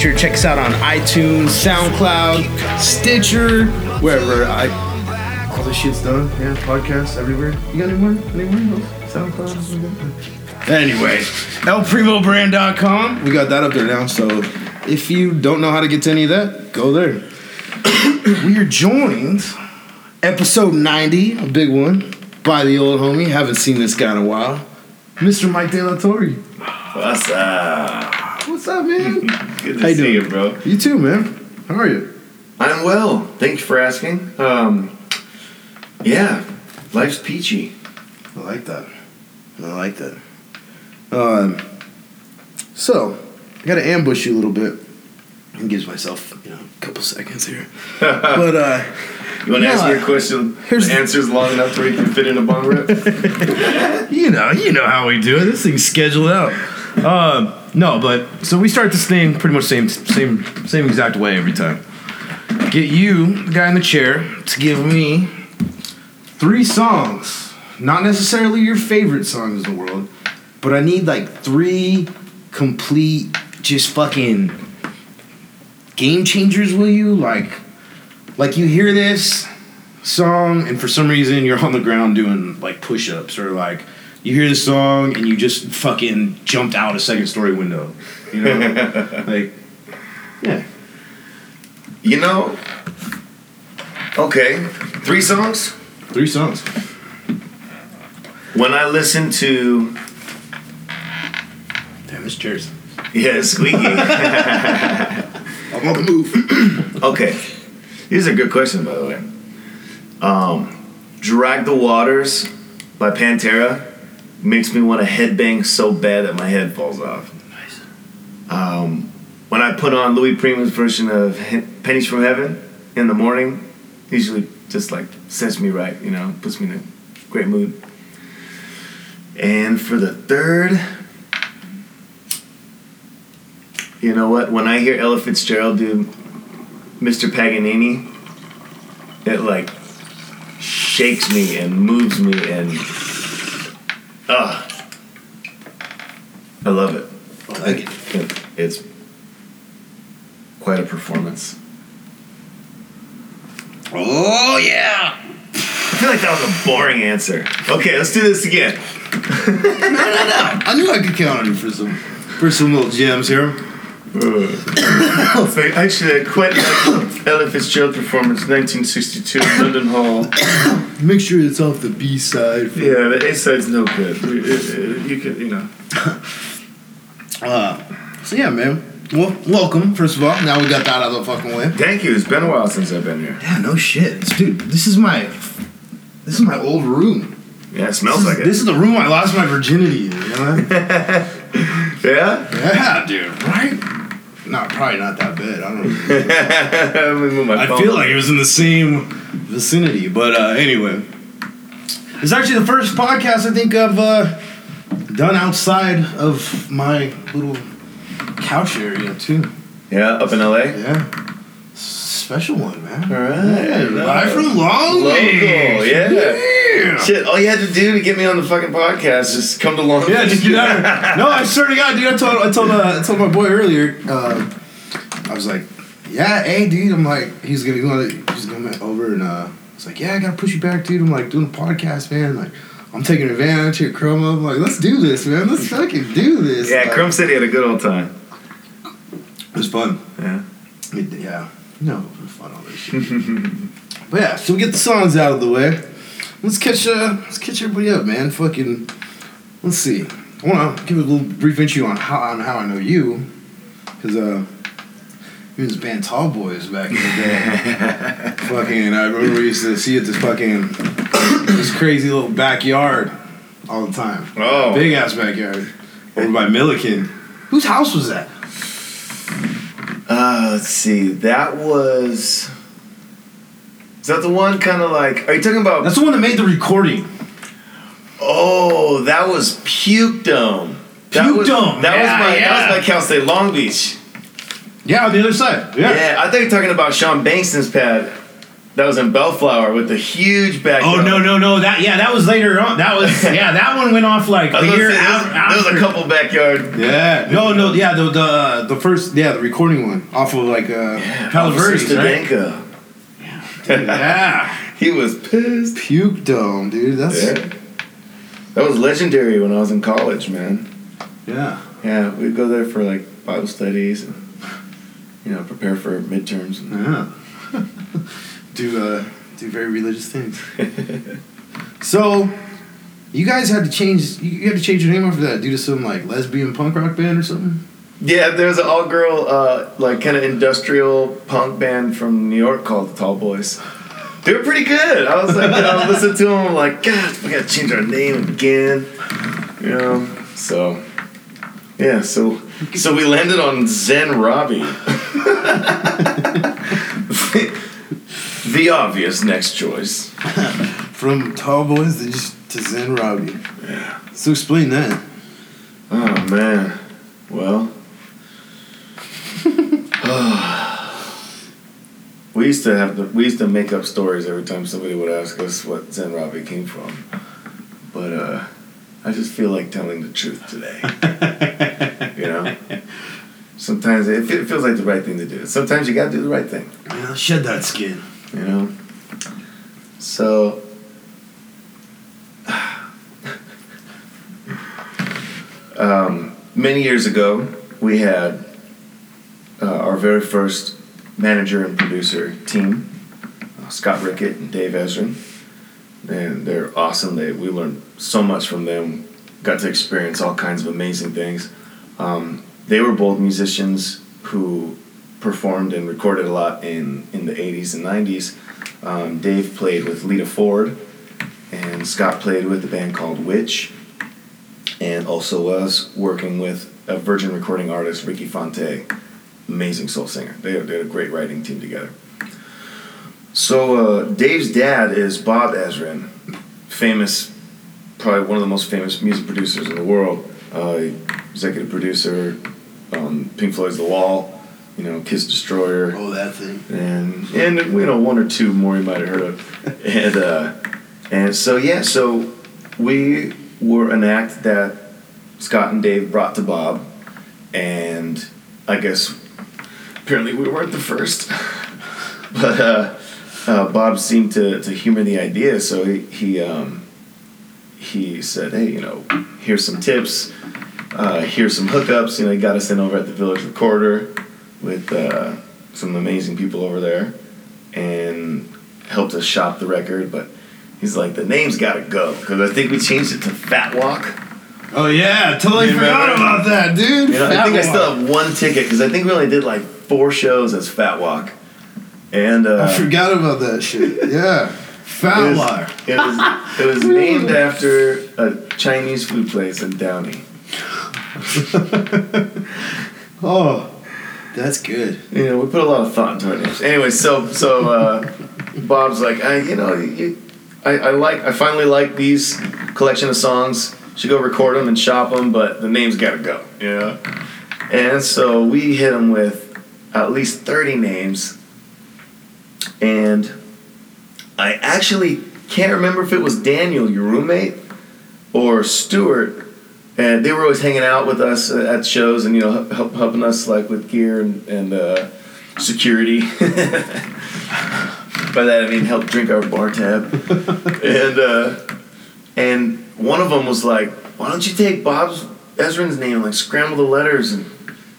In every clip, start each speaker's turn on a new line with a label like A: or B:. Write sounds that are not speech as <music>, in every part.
A: sure to check us out on iTunes, SoundCloud, Stitcher, wherever I all this shit's done. Yeah, podcasts everywhere. You got any more? Any more? SoundCloud. Anyway, elprimobrand.com. We got that up there now. So if you don't know how to get to any of that, go there. <coughs> we are joined, episode 90, a big one, by the old homie. Haven't seen this guy in a while. Mr. Mike De La Torre.
B: What's up?
A: What's up, man? <laughs>
B: Good to
A: How you
B: see
A: doing?
B: you, bro.
A: you too, man. How are you?
B: I'm well. Thank you for asking. Um, yeah, life's peachy.
A: I like that. I like that. Um, so, I got to ambush you a little bit. And gives myself, you know, a couple seconds here. <laughs> but, uh,
B: You want to
A: No,
B: ask me a question?
A: here's the-
B: answers long enough where you can fit in a bong rip. <laughs>
A: you know, you know how we do it. This thing's scheduled out. Um, no, but so we start this thing pretty much same, same, same exact way every time. Get you, the guy in the chair, to give me three songs. Not necessarily your favorite songs in the world, but I need like three complete, just fucking game changers. Will you like, like you hear this song and for some reason you're on the ground doing like push-ups or like you hear the song and you just fucking jumped out a second story window. You know, <laughs> like yeah.
B: you know? Okay, three songs.
A: Three songs.
B: When I listen to
A: Damn, this chair's.
B: yeah, squeaky. <laughs> <laughs>
A: I'm on the move. <clears throat>
B: okay, here's a good question by the way. Um, "Drag the Waters" by Pantera makes me want to headbang so bad that my head falls off.
A: Nice.
B: Um, when I put on Louis Prima's version of "Pennies from Heaven" in the morning, usually just like sets me right, you know, puts me in a great mood. And for the third, you know what? When I hear Ella Fitzgerald do Mr. Paganini, it like shakes me and moves me and ah, I love it.
A: I like it.
B: It- It's quite a performance.
A: Oh yeah.
B: I feel like that was a boring answer. Okay, let's do this again. <laughs>
A: No, no, no. I knew I could count on you for some for some little gems here.
B: Actually, I quite like Ella Fitzgerald performance, 1962, London Hall. <coughs>
A: Make sure it's off the B side.
B: Yeah, the A side's no good. It- it- You could, you know. <coughs>
A: Uh, so yeah, man. Well, welcome. First of all, now we got that out of the fucking way.
B: Thank you. It's been a while since I've been here.
A: Yeah, no shit, dude. This is my this is my old room.
B: Yeah, it smells like it.
A: This is the room I lost my virginity in. You know? <laughs>
B: yeah?
A: yeah, dude. Right? Not probably not that bad. I don't. know. <laughs>
B: Let me move my
A: I feel like it was in the same vicinity, but uh, anyway, it's actually the first podcast I think I've uh, done outside of my little couch area too.
B: Yeah, up in LA?
A: Yeah, special one, man.
B: All right.
A: Yeah, live from Long
B: Local,
A: Beach.
B: yeah.
A: yeah.
B: Shit, all you had to do to get me on the fucking podcast is come to Long
A: Yeah,
B: Beach.
A: just get out. <laughs> No, I swear to God, dude. I told I told uh, I told my boy earlier. Uh, I was like, yeah, hey, dude. I'm like, he's gonna go. He's gonna come over and uh, I was like, yeah, I gotta push you back, dude. I'm like doing a podcast, man. Like, I'm taking advantage here, Chroma. I'm like, let's do this, man. Let's fucking do this.
B: Yeah,
A: Like,
B: Chrome City had a good old time.
A: It was fun.
B: Yeah.
A: It- yeah, no, it was fun all this shit. but yeah, so we get the songs out of the way. Let's catch uh, let's catch everybody up, man. Fucking, let's see. I want to give a little brief intro on how on how I know you. Because uh, he was band Tall Boys back in the day. <laughs> fucking, I remember we used to see it this fucking this crazy little backyard all the time.
B: Oh.
A: big ass backyard over by Millikan. Whose house was that?
B: Uh, let's see. That was. Is that the one kind of like. Are you talking about.
A: That's the one that made the recording.
B: oh, that was Puke Dome. That
A: Puke
B: was,
A: Dome,
B: That
A: yeah,
B: was my.
A: yeah.
B: That was my Cal State Long Beach.
A: Yeah, on the other side. Yeah.
B: Yeah, I think you were talking about Sean Bankston's pad. That was in Bellflower with the huge backyard.
A: Oh no no no that yeah that was later on that was <laughs> yeah that one went off like a year
B: say, there, was, a couple backyard.
A: Yeah no no yeah the the the first yeah the recording one off of like uh Palo Verdes, right?
B: Stadenko.
A: yeah <laughs>
B: He was pissed.
A: puke dome dude that's
B: Yeah. That was legendary when I was in college, man.
A: yeah
B: Yeah, we'd go there for like Bible studies and you know prepare for midterms. And
A: yeah <laughs> do uh do very religious things <laughs> so you guys had to change you had to change your name after that due to some like lesbian punk rock band or something
B: yeah, there's an all girl uh, like kind of industrial punk band from New York called the Tall Boys. They were pretty good. I was like, you know, <laughs> listen to them, I'm like, God, we gotta change our name again. You know, so yeah, so so we landed on Zen Robbi. <laughs> the obvious next choice. <laughs>
A: from tall boys to just to zen robbi
B: Yeah.
A: so explain that
B: Oh man. Well. <laughs> we used to have the, we used to make up stories every time somebody would ask us what Zen Robbi came from. But uh I just feel like telling the truth today. <laughs> you know? Sometimes it, it feels like the right thing to do. Sometimes you gotta do the right thing.
A: yeah, shed that skin
B: You know? So <sighs> um, many years ago, we had uh, our very first manager and producer team, uh, Scott Rickett and Dave Ezrin. And they're awesome. They we learned so much from them. Got to experience all kinds of amazing things. Um, they were both musicians who performed and recorded a lot in, in the 80s and 90s. Um, Dave played with Lita Ford, and Scott played with a band called Witch, and also was working with a Virgin recording artist, Ricky Fonte. Amazing soul singer. They, they had a great writing team together. So, uh, Dave's dad is Bob Ezrin, famous, probably one of the most famous music producers in the world. Uh, executive producer on Pink Floyd's The Wall, you know, Kiss Destroyer.
A: Oh that thing.
B: And and you know one or two more you might have heard of, <laughs> and uh, and so yeah, so we were an act that Scott and Dave brought to Bob, and I guess apparently we weren't the first, <laughs> but uh, uh, Bob seemed to to humor the idea, so he he um, he said, hey, you know, here's some tips. Uh, here's some hookups. You know, he got us in over at the Village Recorder with uh, some amazing people over there and helped us shop the record. But he's like, the name's got to go because I think we changed it to Fat Walk.
A: oh yeah totally
B: You
A: forgot
B: remember?
A: about that dude
B: You know, I think I still have one ticket because I think we only did like four shows as Fat Walk. And uh,
A: I forgot about that shit yeah
B: it
A: fat
B: was, it was, it was <laughs> named after a Chinese food place in Downey. <laughs>
A: oh that's good
B: You know, we put a lot of thought into our names. Anyway, so so uh, Bob's like, I, you know, you, I, I like, I finally like these collection of songs. Should go record them and shop them, but the name's got to go. Know, and so we hit him with at least thirty names, and I actually can't remember if it was Daniel, your roommate, or Stuart. And they were always hanging out with us at shows and you know help, helping us like with gear and, and uh, security. <laughs> By that I mean help drink our bar tab. <laughs> and uh, and one of them was like, "Why don't you take Bob's Ezrin's name and like scramble the letters?" And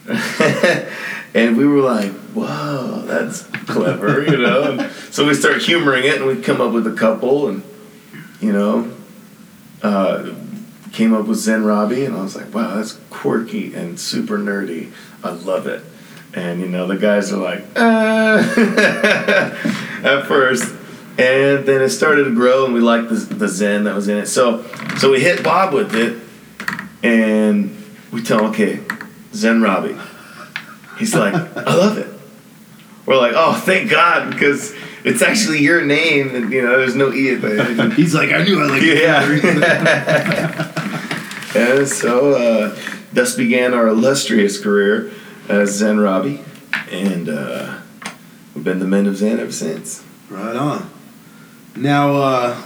B: <laughs> and we were like, "Whoa, that's clever," you know. And so we start humoring it, and we come up with a couple, and you know, uh, came up with Zen Robbi, and I was like, "Wow, that's quirky and super nerdy. I love it." and you know the guys are like, uh, <laughs> at first, and then it started to grow, and we liked the, the Zen that was in it. So, so we hit Bob with it, and we tell him, okay, Zen Robbi. He's like, I love it. We're like, oh, thank God, because it's actually your name, and you know, there's no e at the end. <laughs>
A: He's like, I knew I liked it.
B: Yeah. <laughs> and so, uh, thus began our illustrious career as Zen Robbi, and uh, we've been the men of Zen ever since.
A: Right on. Now, uh,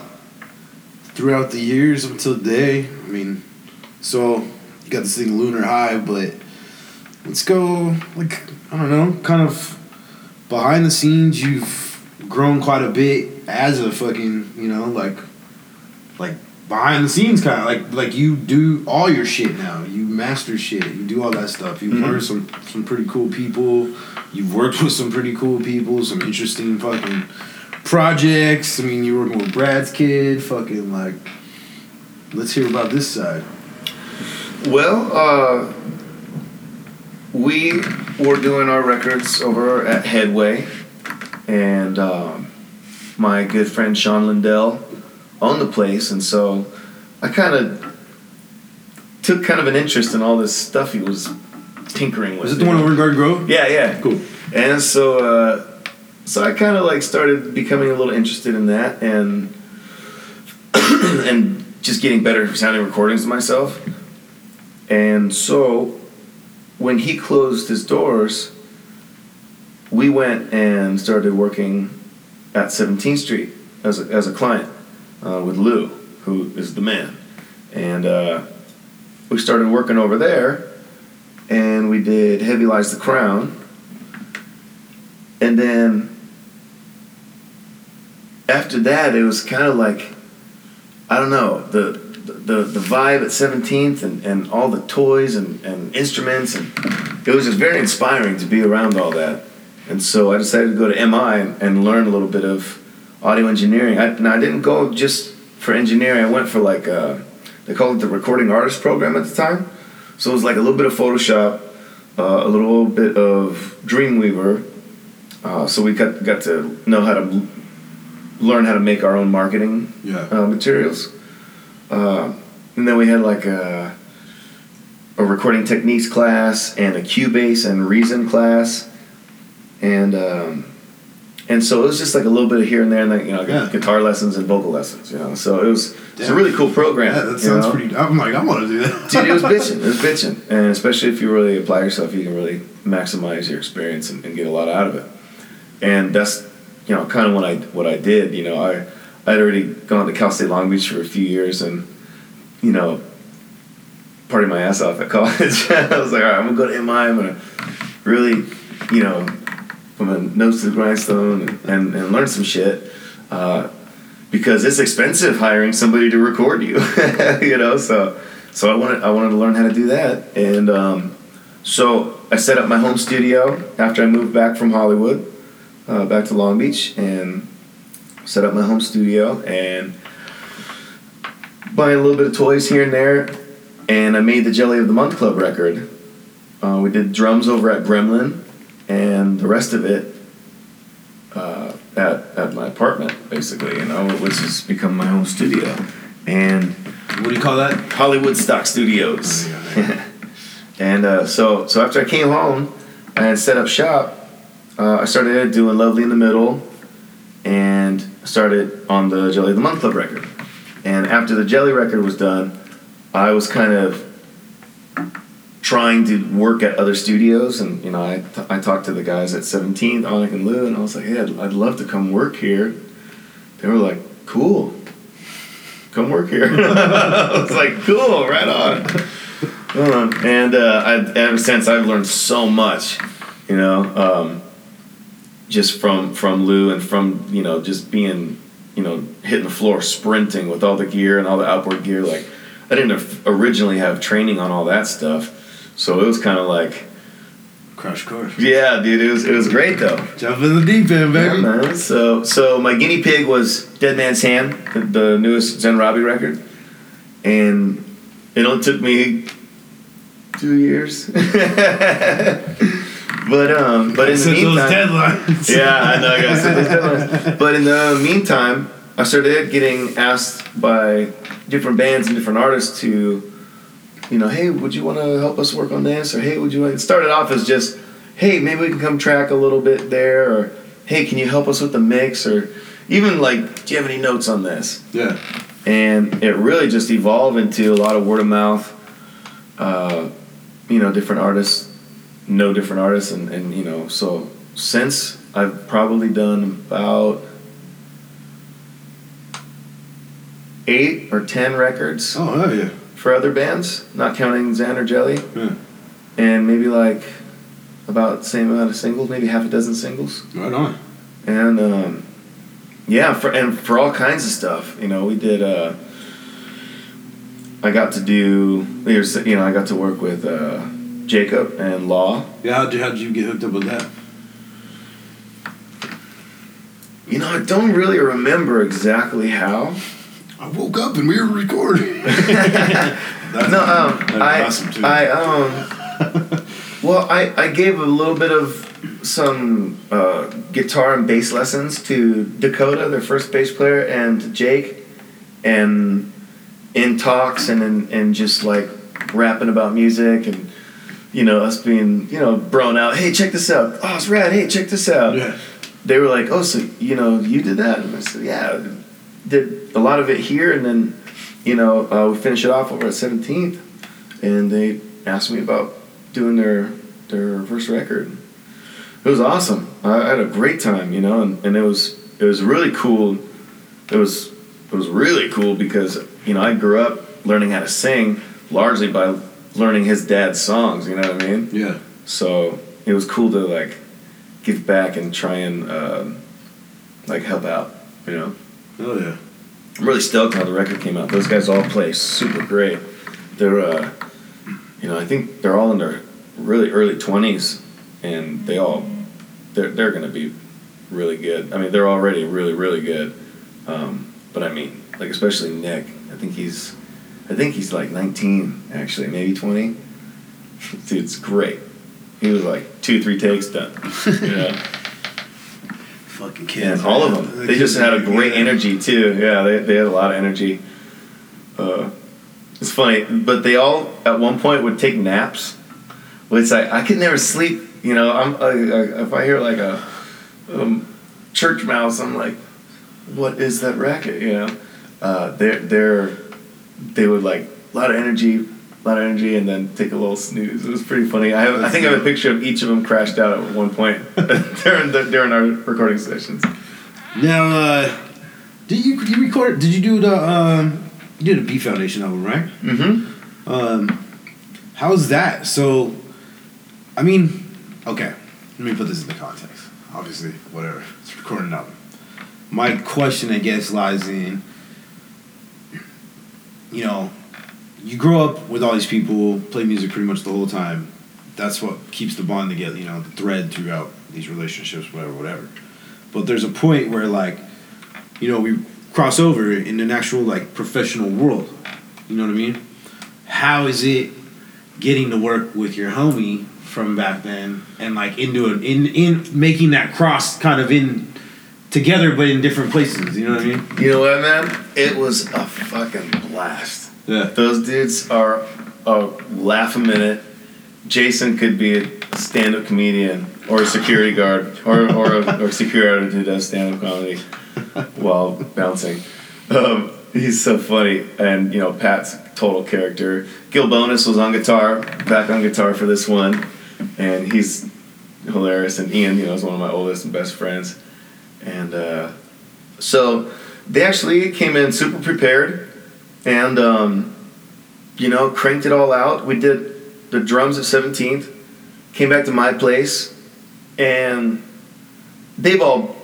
A: throughout the years until today, I mean, so you got this thing Lunar High, but let's go, like, I don't know, kind of behind the scenes, you've grown quite a bit as a fucking, you know, like, like behind the scenes kind of like like you do all your shit now. You master shit. You do all that stuff. You've
B: Mhm.
A: learned some some pretty cool people. You've worked <laughs> with some pretty cool people some interesting fucking projects. I mean you're working with brad's kid. Fucking like let's hear about this side.
B: Well, uh, we were doing our records over at Headway, and um, my good friend Sean Lindell owned the place, and so I kind of took kind of an interest in all this stuff he was tinkering with.
A: was it the one over in garden grove
B: Yeah, yeah.
A: cool
B: And so, uh, so I kind of like started becoming a little interested in that, and <clears throat> and just getting better sounding recordings of myself. And so, when he closed his doors, we went and started working at 17th Street as a, as a client uh, with Lou, who is the man, and uh, we started working over there, and we did Heavy Lies the Crown. And then after that it was kind of like i don't know the the, the vibe at 17th and, and all the toys and, and instruments and it was just very inspiring to be around all that. And so i decided to go to mi and, and learn a little bit of audio engineering. I, now i didn't go just for engineering. I went for like uh, they called it the recording artist program at the time. So it was like a little bit of photoshop uh, a little bit of dreamweaver uh, so we got got to know how to learn how to make our own marketing
A: yeah.
B: uh, materials, uh, and then we had like a a recording techniques class and a Cubase and Reason class, and um, and so it was just like a little bit of here and there, and then you know
A: Yeah.
B: guitar lessons and vocal lessons, you know. So it was it's a really cool program.
A: yeah that sounds
B: know?
A: pretty i'm like i want to do that
B: Dude, it was bitching. It was <laughs> bitching, and especially if you really apply yourself, you can really maximize your experience and, and get a lot out of it. And that's, you know, kind of what I what I did. You know, I I'd already gone to Cal State Long Beach for a few years, and you know, party my ass off at <laughs> college. <laughs> I was like, all right, I'm gonna go to MI. I'm gonna really, you know, from a nose to the grindstone and, and, and learn some shit. Uh, because it's expensive hiring somebody to record you, <laughs> you know. So, so I wanted I wanted to learn how to do that, and um, so I set up my home studio after I moved back from Hollywood, uh, back to Long Beach, and set up my home studio and buying a little bit of toys here and there, and I made the Jelly of the Month Club record. Uh, we did drums over at Gremlin, and the rest of it uh, at at my apartment, basically, you know, which has become my home studio, and
A: what do you call that
B: Hollywoodstock Studios. <laughs> and uh, so so after I came home and set up shop, uh, I started doing Lovely in the Middle, and started on the Jelly of the Month Club record. And after the Jelly record was done, I was kind of trying to work at other studios, and you know, I, t- I talked to the guys at 17th, Onik and Lou, and I was like, hey, I'd, I'd love to come work here. They were like, cool, come work here. <laughs> I was like, cool, right on. Um, and uh, I, ever since I've learned so much, you know, um, just from from Lou and from you know just being you know hitting the floor sprinting with all the gear and all the outboard gear. Like I didn't originally have training on all that stuff, so it was kind of like
A: crash course
B: yeah, dude. It was it was great though.
A: jump in the deep end
B: Yeah,
A: baby
B: man. So so my guinea pig was Dead Man's Hand, the, newest Zen Robbi record, and it only took me two years. <laughs> But um, but in the meantime,
A: deadlines.
B: yeah, I know. I gotta set those deadlines. <laughs> But in the meantime, I started getting asked by different bands and different artists to, you know, hey, would you want to help us work on this? Or hey, would you? Want... It started off as just, hey, maybe we can come track a little bit there, or hey, can you help us with the mix, or even like, do you have any notes on this?
A: Yeah.
B: and it really just evolved into a lot of word of mouth. Uh, you know, different artists know different artists, and, and you know, so since I've probably done about eight or ten records
A: Oh, yeah.
B: For other bands, not counting Xander Jelly,
A: Yeah.
B: and maybe like about the same amount of singles, maybe half a dozen singles
A: Right on.
B: and um, yeah, for and for all kinds of stuff. You know, we did. Uh, I got to do. You know, I got to work with uh, Jacob and Law.
A: Yeah, how'd you, how'd you get hooked up with that?
B: You know, I don't really remember exactly how.
A: I woke up and we were recording. <laughs>
B: no, um, I,
A: awesome, too.
B: I, um, well, I, I gave a little bit of some uh, guitar and bass lessons to Dakota, their first bass player, and Jake, and in talks and in, and just like rapping about music and you know us being you know broing out. Hey, check this out. Oh, it's rad. Hey, check this out.
A: yeah.
B: They were like, oh, so you know you did that? And I said, yeah, did a lot of it here, and then you know uh, we finish it off over at Seventeenth, and they asked me about doing their their first record. It was awesome. I, I had a great time, you know, and, and it was it was really cool. It was it was really cool because you know I grew up learning how to sing largely by learning his dad's songs. You know what I mean?
A: Yeah.
B: So it was cool to like give back and try and um like help out. You know,
A: Oh, yeah.
B: I'm really stoked how the record came out. Those guys all play super great. They're, uh, you know, I think they're all in their really early twenties, and they all they're they're gonna be really good. I mean, they're already really really good. Um, but I mean, like especially Nick. I think he's, I think he's like 19 actually, maybe 20. <laughs> Dude, it's great. He was like two three takes done. <laughs> You know?
A: Fucking kids.
B: And all of them.
A: The
B: They just had a great
A: good.
B: energy too. Yeah, they, they had a lot of energy. Uh, it's funny, but they all at one point would take naps. It's like I could never sleep. You know, I'm I, I, if I hear like a um, church mouse, I'm like, what is that racket? You know, uh, they're they're they would like a lot of energy, a lot of energy, and then take a little snooze. It was pretty funny. I have I think I have a picture of each of them crashed out at one point <laughs> during the, during our recording sessions.
A: Now, uh, did you you record? Did you do the um? You did a B Foundation album, right?
B: Mm-hmm.
A: Um, how's that? So, I mean, okay. Let me put this in the context. Obviously, whatever. It's recording an album. My question, I guess, lies in, you know, you grow up with all these people, play music pretty much the whole time. That's what keeps the bond together. You know, the thread throughout these relationships, whatever, whatever. But there's a point where, like, you know, we cross over in an actual like professional world. You know what I mean? How is it getting to work with your homie from back then and like into it in in making that cross kind of in together but in different places? You know what I mean?
B: You know what, man? It was a fucking blast.
A: Yeah.
B: Those dudes are a laugh a minute. Jason could be a stand-up comedian or a security guard or or a or security guard who does stand-up comedy <laughs> while bouncing. Um, he's so funny, and you know Pat's total character. Gil Bonus was on guitar, back on guitar for this one, and he's hilarious. And Ian, you know, is one of my oldest and best friends, and uh, so they actually came in super prepared, and um, you know cranked it all out. We did the drums at Seventeenth, came back to my place, and they've all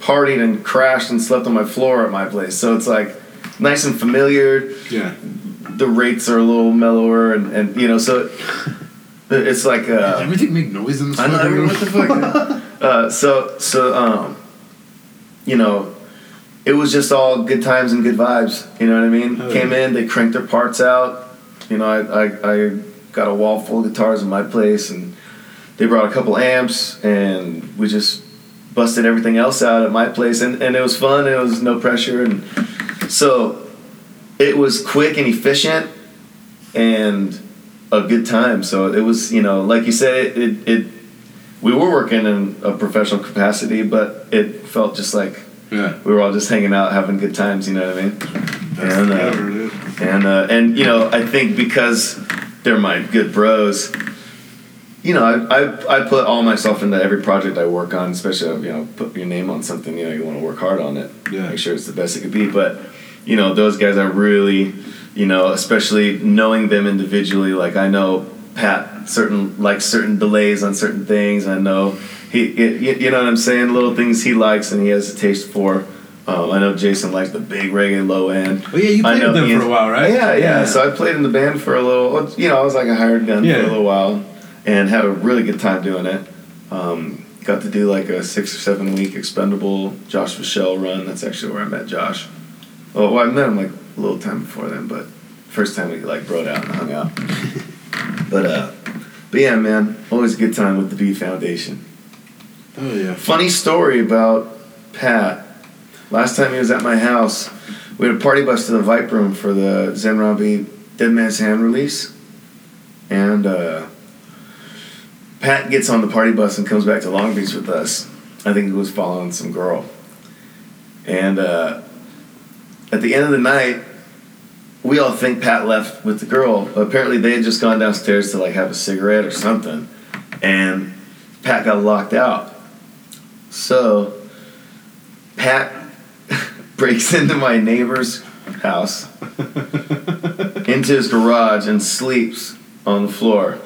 B: partied and crashed and slept on my floor at my place. So it's like nice and familiar.
A: Yeah.
B: The rates are a little mellower, and, and you know, so it, it's like
A: Did
B: uh,
A: everything make noise in this
B: I know
A: room?
B: what the fuck. <laughs> uh, so so um, you know, it was just all good times and good vibes. You know what I mean?
A: Oh,
B: Came
A: yeah.
B: in, they cranked their parts out. You know, I, I I got a wall full of guitars in my place, and they brought a couple amps, and we just busted everything else out at my place, and, and it was fun. And it was no pressure, and so it was quick and efficient, and a good time. So it was, you know, like you said, it, it, it we were working in a professional capacity, but it felt just like
A: Yeah.
B: we were all just hanging out, having good times. You know what I mean?
A: That's
B: And, uh,
A: whatever it is.
B: And uh, and you know, I think because they're my good bros, you know, I, I I put all myself into every project I work on, especially you know, put your name on something. You know, you want to work hard on it,
A: Yeah.
B: make sure it's the best it could be. But you know, those guys are really, you know, especially knowing them individually. Like I know Pat certain like certain delays on certain things. I know he, you you know what I'm saying, little things he likes and he has a taste for. Um, I know Jason likes the big reggae low end.
A: Oh yeah, you played with them for a while, right?
B: Yeah, yeah, So I played in the band for a little. You know, I was like a hired gun
A: Yeah.
B: for a little while, and had a really good time doing it. Um, got to do like a six or seven week expendable Josh Michelle run. That's actually where I met Josh. Well, well, I met him like a little time before then, but first time we like broed out and hung out. <laughs> but uh, but yeah, man, always a good time with the B Foundation.
A: Oh yeah.
B: Funny story about Pat. Last time he was at my house, we had a party bus to the Viper Room for the Zen Robbi Dead Man's Hand release. And uh, Pat gets on the party bus and comes back to Long Beach with us. I think he was following some girl. And uh, at the end of the night, we all think Pat left with the girl. But apparently, they had just gone downstairs to like have a cigarette or something. And Pat got locked out. So, Pat <laughs> breaks into my neighbor's house, <laughs> into his garage, and sleeps on the floor.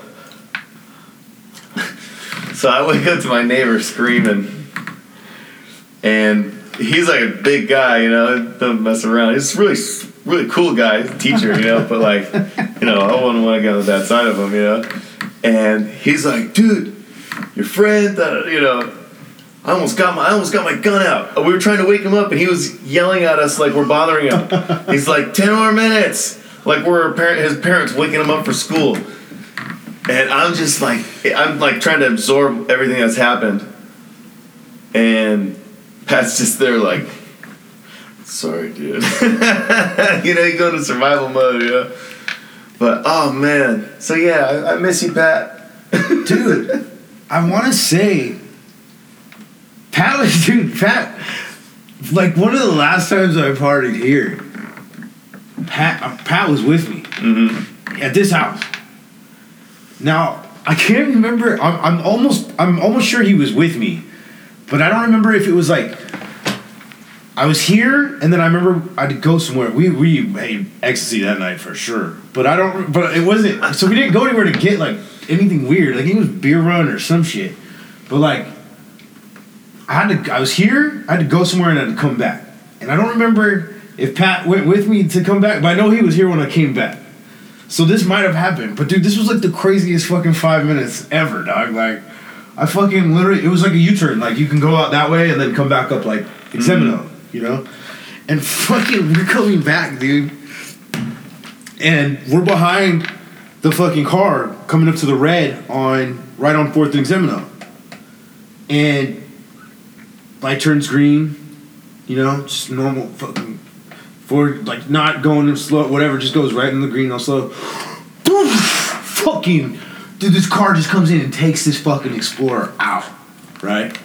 B: <laughs> so I wake up to my neighbor screaming, and he's like a big guy, you know, doesn't mess around. He's really, really cool guy, teacher, you know, but like, you know, I wouldn't want to get on that side of him, you know. And he's like, dude, your friend, you know, I almost got my I almost got my gun out. We were trying to wake him up, and he was yelling at us like we're bothering him. He's like, ten more minutes, like we're parent, his parents waking him up for school. And I'm just like, I'm like trying to absorb everything that's happened. And Pat's just there like, sorry, dude. <laughs> you know, you go to survival mode, you know. But oh man, so yeah, I, I miss you, Pat. <laughs>
A: dude. I want to say, Pat was dude. Pat, like one of the last times I partied here, Pat uh, Pat was with me
B: Mm-hmm.
A: at this house. Now I can't remember. I'm, I'm almost I'm almost sure he was with me, but I don't remember if it was like. I was here, and then I remember I'd go somewhere. We we made ecstasy that night for sure, but I don't. But it wasn't. So we didn't go anywhere to get like anything weird. Like it was beer run or some shit. But like, I had to. I was here. I had to go somewhere and I had to come back. And I don't remember if Pat went with me to come back, but I know he was here when I came back. So this might have happened. But dude, this was like the craziest fucking five minutes ever, dog. Like, I fucking literally. It was like a U turn. Like you can go out that way and then come back up like mm-hmm. Ximeno, you know. And fucking, <laughs> we're coming back, dude. And we're behind the fucking car coming up to the red on right on Fourth and Ximeno. And light turns green, you know, just normal fucking forward, like not going slow, whatever, just goes right in the green, all slow. fucking, dude, this car just comes in and takes this fucking Explorer out, right?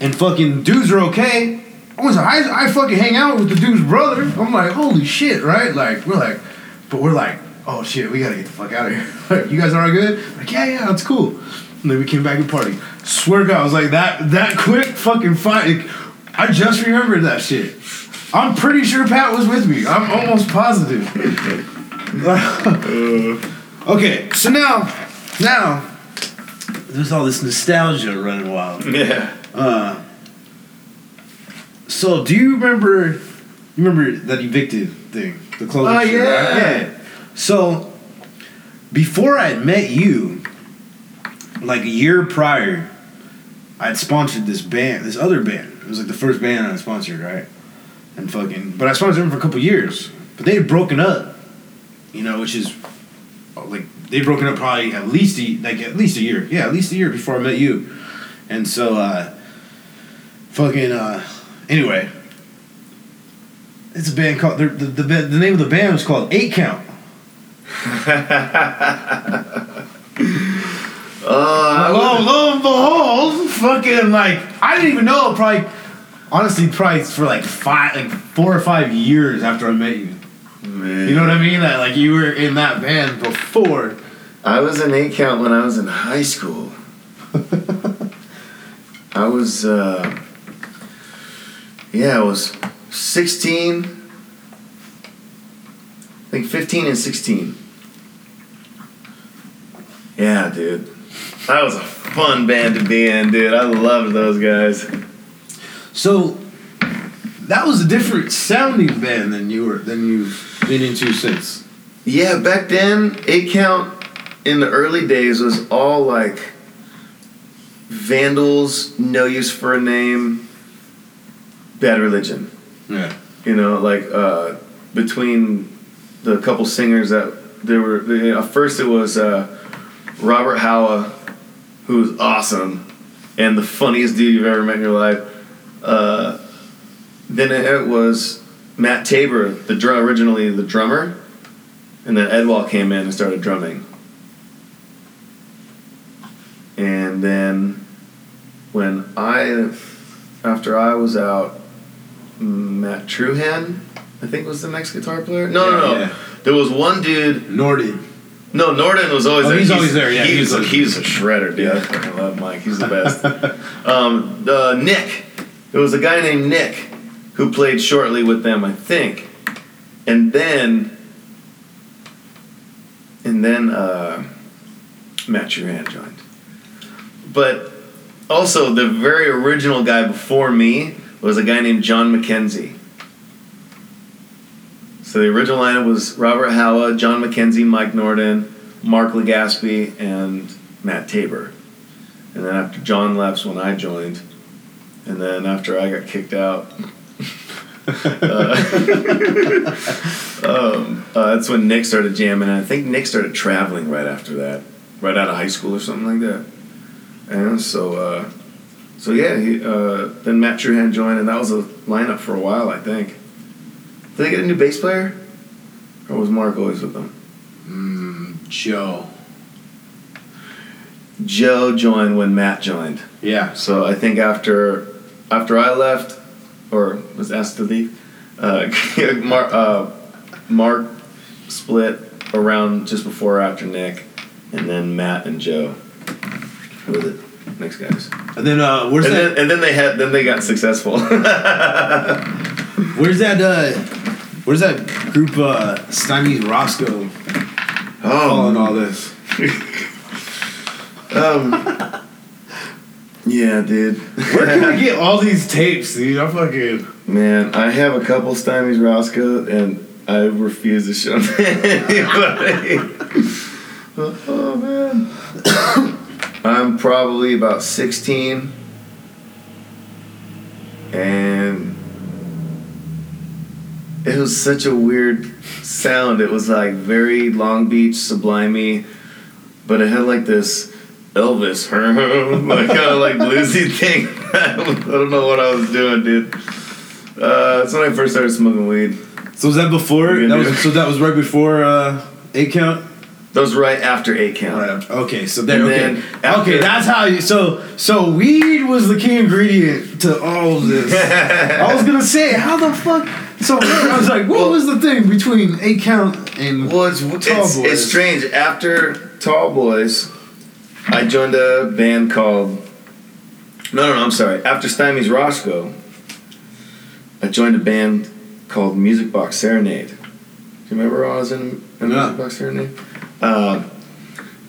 A: And fucking dudes are okay. I was I, I fucking hang out with the dude's brother. I'm like, holy shit, right? Like, we're like, but we're like, oh shit, we gotta get the fuck out of here. <laughs> Like, you guys are all good? Like, yeah, yeah, that's cool. And then we came back and party. Swear God, I was like that that quick fucking fight. like, I just remembered that shit. I'm pretty sure Pat was with me. I'm almost positive. <laughs> okay, so now, now, there's all this nostalgia running wild.
B: Yeah.
A: Uh, so do you remember? You remember that evicted thing, the clothing?
B: Oh,
A: shit,
B: yeah.
A: right? yeah. So before I met you, like a year prior, I'd sponsored this band, this other band. It was like the first band I sponsored, right? And fucking, but I sponsored them for a couple years. But they had broken up, you know, which is like they'd broken up probably at least a, like at least a year. Yeah, at least a year before I met you, and so uh, fucking uh, anyway. It's a band called the, the the the name of the band was called Eight Count. <laughs> <laughs>
B: Uh,
A: lo, lo and behold, fucking like I didn't even know. Probably, honestly, probably for like five, like four or five years after I met you.
B: man.
A: You know what I mean? That like you were in that band before.
B: I was an eight count when I was in high school. <laughs> I was, uh, yeah, I was 16, I think 15 and 16. Yeah, dude. That was a fun band to be in, dude. I loved those guys.
A: So that was a different sounding band than you were than you've been into since.
B: Yeah, back then, eight count in the early days was all like vandals, no use for a name, bad religion.
A: Yeah.
B: You know, like uh, between the couple singers that there were. Know, first, it was uh, Robert Howe, who was awesome and the funniest dude you've ever met in your life. Uh, then it was Matt Tabor, the drum, originally the drummer, and then Edwall came in and started drumming. And then when I, after I was out, Matt Truhan, I think was the next guitar player. No, no,
A: Yeah,
B: no.
A: yeah.
B: There was one dude.
A: Norden.
B: No, Norden was always
A: Oh,
B: there.
A: he's always there, yeah,
B: he's,
A: he's
B: a, he's a shredder, dude. I fucking love Mike. He's the best. <laughs> um, uh, Nick. There was a guy named Nick who played shortly with them, I think, and then, and then uh, Matt Duran joined. But also, the very original guy before me was a guy named John McKenzie. So the original lineup was Robert Howe, John McKenzie, Mike Norden, Mark Legaspi, and Matt Tabor. And then after John left, when I joined, and then after I got kicked out, uh, <laughs> um, uh, that's when Nick started jamming. I think Nick started traveling right after that, right out of high school or something like that. And so, uh, so yeah, he, uh, then Matt Truhan joined, and that was a lineup for a while, I think. Did they get a new bass player? Or was Mark always with them?
A: Mm, Joe.
B: Joe joined when Matt joined.
A: Yeah.
B: So I think after after I left, or was asked to leave, uh, <laughs> Mark, uh, Mark split around just before or after Nick, and then Matt and Joe were the next guys.
A: And then uh, where's
B: And
A: that?
B: then, and then they had then they got successful. <laughs>
A: Where's that? Uh, where's that group? Uh, Stymies Roscoe.
B: Oh,
A: all this. <laughs>
B: um, yeah, dude.
A: Where can we <laughs> get all these tapes, dude? I'm fucking.
B: Man, I have a couple Stymies Roscoe, and I refuse to show them to <laughs> anybody. oh man, <coughs> I'm probably about 16, and it was such a weird sound. It was like very Long Beach, sublimey, but it had like this Elvis, <laughs> like kind of like bluesy <laughs> thing. I don't know what I was doing, dude. Uh, that's when I first started smoking weed.
A: So was that before? That was so. That was right before uh, eight count.
B: That was right after eight count.
A: Right. after- Okay. So then. Okay.
B: then after-
A: okay. That's how you. So so weed was the key ingredient to all of this. <laughs> I was gonna say how the fuck. So I was like, what
B: Well-
A: was the thing between eight count and?
B: Well, it's,
A: Tall
B: it's,
A: Boys.
B: it's strange. After Tall Boys, I joined a band called. No, no, no. I'm sorry. After Stymies Roscoe, I joined a band called Music Box Serenade. Do you remember I was in, in. Music Box Serenade? Um,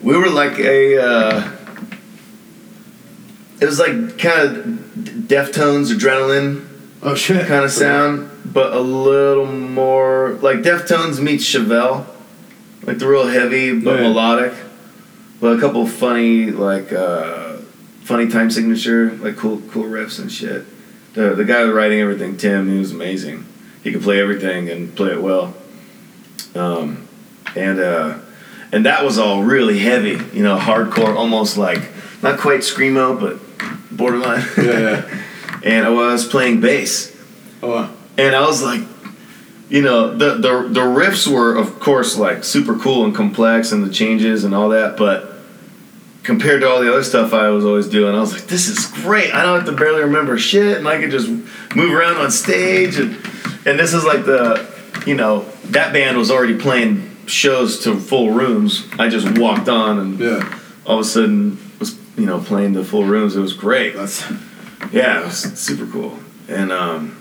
B: we were like a. Uh, it was like kind of Deftones, Adrenaline
A: Oh shit.
B: kind of sound, but a little more like Deftones meets Chevelle, like the real heavy but
A: Yeah.
B: melodic, but a couple funny like uh, funny time signature, like cool cool riffs and shit. The the guy writing everything, Tim, he was amazing. He could play everything and play it well. Um, and uh, and that was all really heavy, you know, hardcore, almost like not quite screamo, but borderline.
C: Yeah, yeah. <laughs>
B: and I was playing bass,
C: Oh,
B: and I was like, you know, the the the riffs were of course like super cool and complex, and the changes and all that, but compared to all the other stuff I was always doing, I was like, this is great. I don't have to barely remember shit, and I could just move around on stage, and and this is like the, you know, that band was already playing shows to full rooms. I just walked on, and
C: yeah.
B: all of a sudden was you know playing the full rooms. It was great.
C: That's
B: Yeah, it was super cool. And um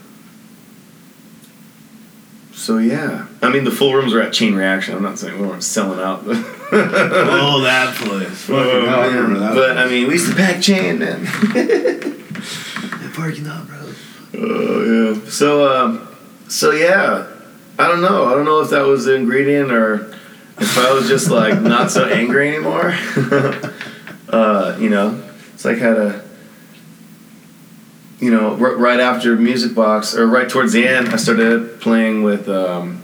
B: so yeah. I mean the full rooms were at Chain Reaction. I'm not saying we weren't selling out. but- <laughs>
A: Oh, that place.
C: fucking hell, I remember that.
B: But I mean we used to pack chain man. <laughs>
A: parking lot, bro.
B: Oh yeah. So um so yeah. I don't know. I don't know if that was the ingredient or if I was just like not so angry anymore. <laughs> uh, you know, it's like how a you know, r- right after Music Box, or right towards the end, I started playing with um,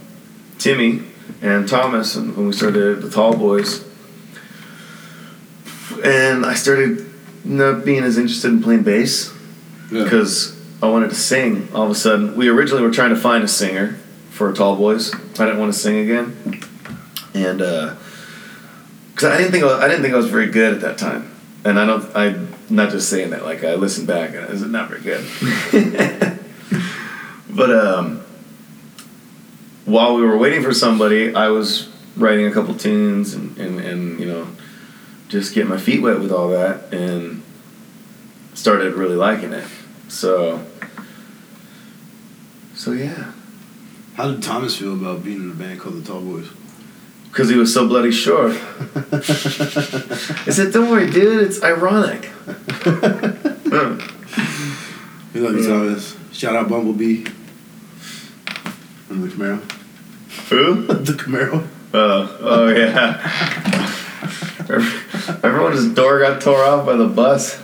B: Timmy and Thomas, and when we started the Tall Boys. And I started not being as interested in playing bass
C: yeah.
B: because I wanted to sing. All of a sudden, we originally were trying to find a singer for Tall Boys. I didn't want to sing again, and because I didn't think I, was- I didn't think I was very good at that time. And I don't. Not just saying that. Like I listened back, and I was not very good. <laughs> but um, while we were waiting for somebody, I was writing a couple tunes and, and, and you know just getting my feet wet with all that and started really liking it. So so yeah.
C: How did Thomas feel about being in a band called the Tall Boys?
B: Because he was so bloody short. <laughs> I said, "Don't worry, dude. It's ironic." Huh.
C: He loved you. Thomas. Shout out Bumblebee. And the Camaro.
B: Who? <laughs>
C: the Camaro.
B: Oh, oh yeah. Everyone just door got tore off by the bus.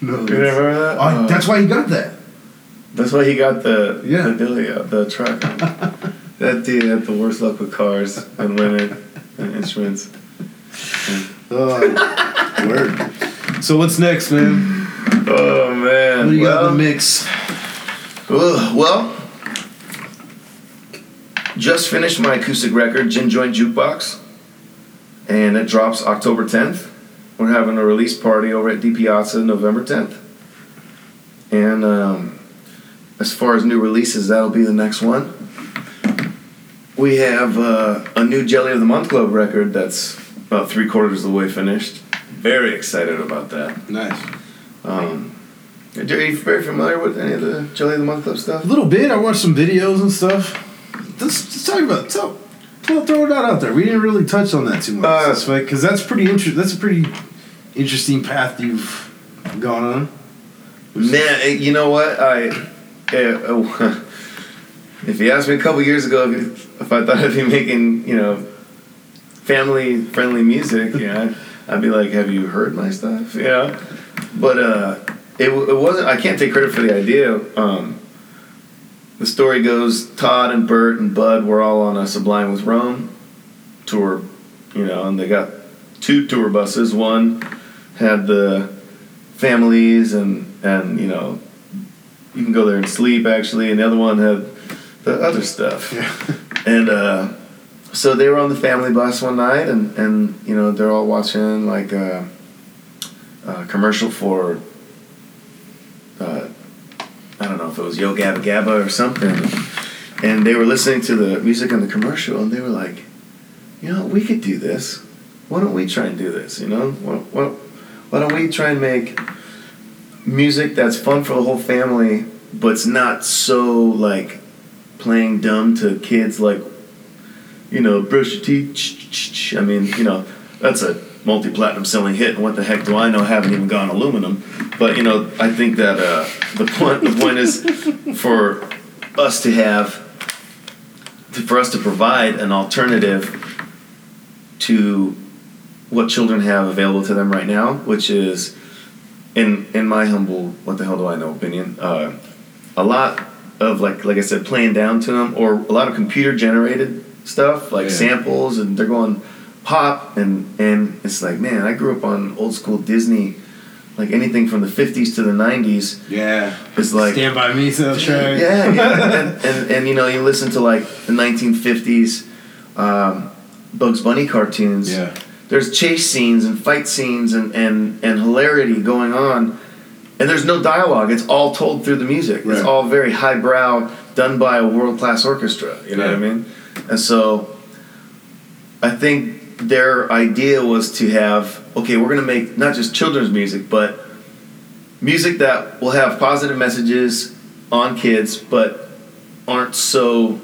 C: No.
B: You remember that?
A: Oh, that's why he got that.
B: That's why he got the
A: Yeah.
B: the Delia, the truck. <laughs> that dude had the worst luck with cars and women and instruments. <laughs>
C: Oh, word. So what's next, man?
B: Oh man.
A: What do you got in the mix?
B: Ugh, well, just finished my acoustic record, Gin Joint Jukebox, and it drops October 10th. We're having a release party over at DiPiazza November 10th. And um, as far as new releases, that'll be the next one. We have uh, a new Jelly of the Month Club record that's about three quarters of the way finished. Very excited about that.
C: Nice.
B: Um, are you very familiar with any of the Jelly of the Month Club stuff?
A: A little bit. I watched some videos and stuff. Let's, let's talk about tell, throw, throw that out there. We didn't really touch on that too much,
B: Uh,
A: because that's pretty interesting. That's a pretty interesting path you've gone on.
B: Man, eh, you know what? I, uh, <laughs> if you asked me a couple years ago if, if I thought I'd be making, you know, family friendly music, yeah, I'd be like, "Have you heard my stuff?" Yeah, but uh, it, it wasn't. I can't take credit for the idea. Um, the story goes: Todd and Bert and Bud were all on a Sublime with Rome tour, you know, and they got two tour buses. One had the families and and you know you can go there and sleep actually and the other one had the other stuff. Yeah. <laughs> and uh, so they were on the family bus one night and and you know they're all watching like a, a commercial for uh, I don't know if it was Yo Gabba Gabba or something. And they were listening to the music in the commercial and they were like you know we could do this. Why don't we try and do this you know? Why, why, why don't we try and make music that's fun for the whole family, but it's not so like playing dumb to kids like you know brush your teeth. I mean, you know, that's a multi-platinum selling hit, and what the heck do I know? Haven't even gone aluminum, but you know, I think that uh, the point the point is for us to have for us to provide an alternative to what children have available to them right now, which is in in my humble what the hell do I know opinion, uh, a lot of like like I said, playing down to them, or a lot of computer generated stuff like
C: Yeah.
B: samples, and they're going pop and and it's like man I grew up on old school Disney like anything from the 50s to the 90s
D: Yeah.
B: it's like
A: Stand by me soundtrack.
B: yeah, yeah. and, and, and you know you listen to like the 1950s um, Bugs Bunny cartoons
D: Yeah.
B: there's chase scenes and fight scenes and, and, and hilarity going on and there's no dialogue it's all told through the music
D: Right.
B: it's all very highbrow done by a world-class orchestra you know what i mean and so i think their idea was to have okay we're going to make not just children's music but music that will have positive messages on kids but aren't so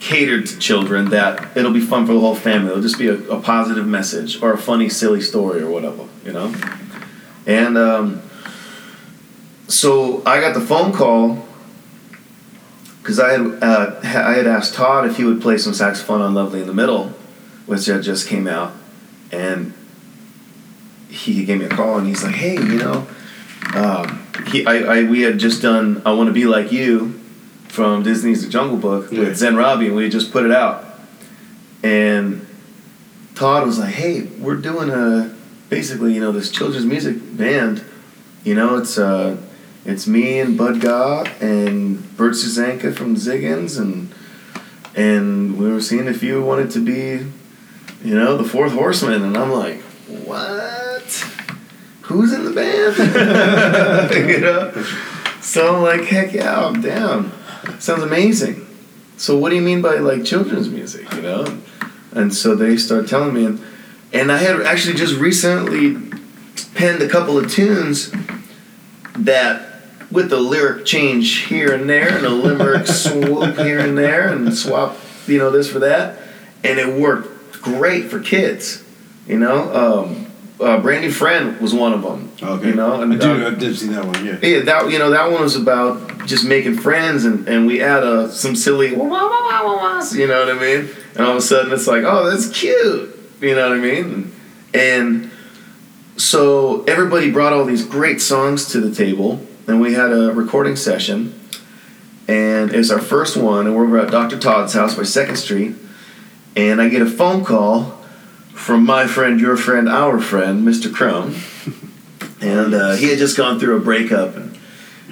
B: catered to children that it'll be fun for the whole family. It'll just be a, a positive message or a funny, silly story or whatever, you know? And um, so I got the phone call because I had, uh, I had asked Todd if he would play some saxophone on Lovely in the Middle, which had just came out. And he gave me a call and he's like, hey, you know, um, he, I, I, we had just done I Want to Be Like You from Disney's The Jungle Book
D: Yeah.
B: with Zen Robbi, and we had just put it out. And Todd was like, "Hey, we're doing a basically, you know, this children's music band. You know, it's uh, it's me and Bud Gaugh and Bert Susanka from Ziggens, and and we were seeing if you wanted to be, you know, the fourth horseman." And I'm like, "What? Who's in the band?" <laughs> you know. So I'm like, "Heck yeah, I'm down." Sounds amazing. So what do you mean by like children's music, you know? And so they start telling me, and, and I had actually just recently penned a couple of tunes that, with the lyric change here and there, and a limerick <laughs> swoop here and there, and swap, you know, this for that, and it worked great for kids, you know. Um, uh, Brandy Friend was one of them.
D: Okay.
B: You know, and
D: I do.
B: uh,
D: I did see that one. Yeah.
B: yeah, that you know that one was about just making friends, and, and we add uh, some silly, wah, wah, wah, wah, wah, wahs, you know what I mean? And all of a sudden it's like, oh, that's cute, you know what I mean? And so everybody brought all these great songs to the table, and we had a recording session, and it's our first one, and we're at Dr. Todd's house by Second Street, and I get a phone call from my friend, your friend, our friend, Mr. Crone <laughs> and uh, he had just gone through a breakup and,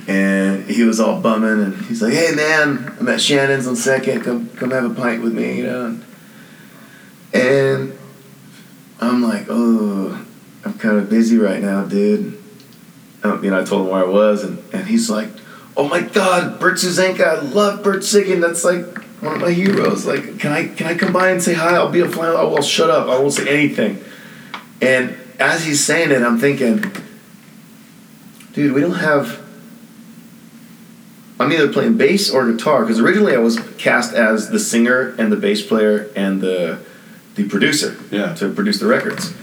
B: and he was all bumming and he's like hey man i'm at shannon's on second come come have a pint with me you know and, and i'm like oh i'm kind of busy right now dude um, you know i told him where i was and, and he's like oh my god bert Susanka, i love bert siggin that's like one of my heroes like can i can i come by and say hi i'll be a fly oh well shut up i won't say anything and as he's saying it i'm thinking dude, we don't have. I'm either playing bass or guitar because originally I was cast as the singer and the bass player and the the producer
D: Yeah.
B: to produce the records.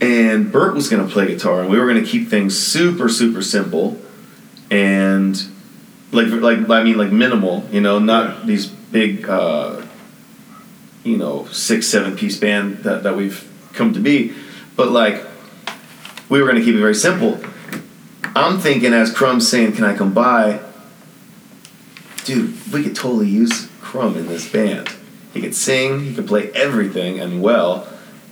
B: And Bert was going to play guitar, and we were going to keep things super super simple, and like like I mean like minimal, you know, not these big, uh, you know, six seven piece band that that we've come to be, but like we were going to keep it very simple. I'm thinking as Crumb's saying, "Can I come by?" Dude, we could totally use Crumb in this band. He could sing, he could play everything and well,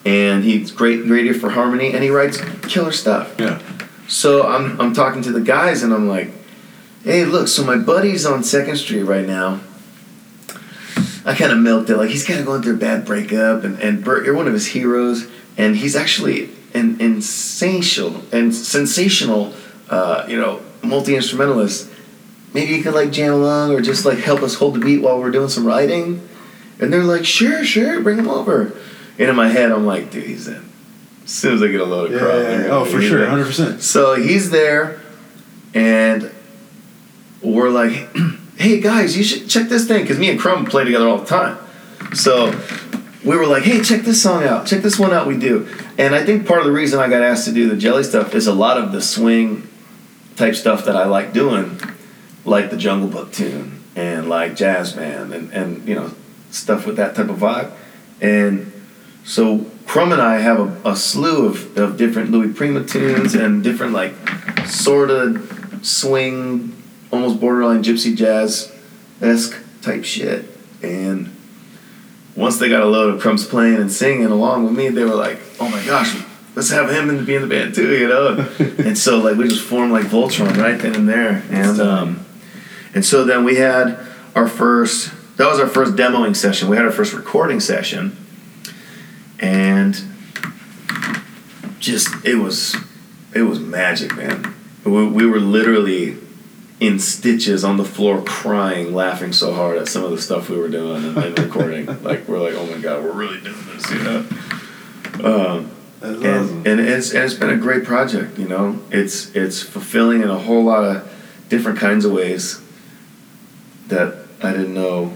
B: and he's great, great ear for harmony, and he writes killer stuff.
D: Yeah.
B: So I'm I'm talking to the guys, and I'm like, "Hey, look, so my buddy's on Second Street right now." I kind of milked it, like he's kind of going through a bad breakup, and and Bert, you're one of his heroes, and he's actually an sensational and sensational, uh, you know, multi instrumentalist. Maybe you could like jam along or just like help us hold the beat while we're doing some writing. And they're like, sure, sure, bring him over. And in my head, I'm like, dude, he's in. As soon as I get a load of
D: Yeah.
B: crowd,
D: yeah, yeah. Oh, for sure, hundred percent.
B: So he's there, and we're like, <clears throat> "Hey guys, you should check this thing," because me and Crumb play together all the time. So we were like, "Hey, check this song out. Check this one out." We do, and I think part of the reason I got asked to do the Jelly stuff is a lot of the swing type stuff that I like doing, like the Jungle Book tune and like Jazz Band and and you know stuff with that type of vibe, and so Crumb and I have a, a slew of, of different Louis Prima tunes and different like sort of swing, almost borderline gypsy jazz esque type shit. And once they got a load of Crumbs playing and singing along with me, they were like, "Oh my gosh, let's have him in, be in the band too," you know. <laughs> and so like we just formed like Voltron right then and there, and um, and so then we had our first. That was our first demoing session. We had our first recording session, and just it was it was magic, man. We, we were literally in stitches on the floor, crying, laughing so hard at some of the stuff we were doing and, and recording. <laughs> like we're like, oh my god, we're really doing this, you know. Um, and,
C: awesome.
B: and it's and it's been a great project. You know, it's it's fulfilling in a whole lot of different kinds of ways that I didn't know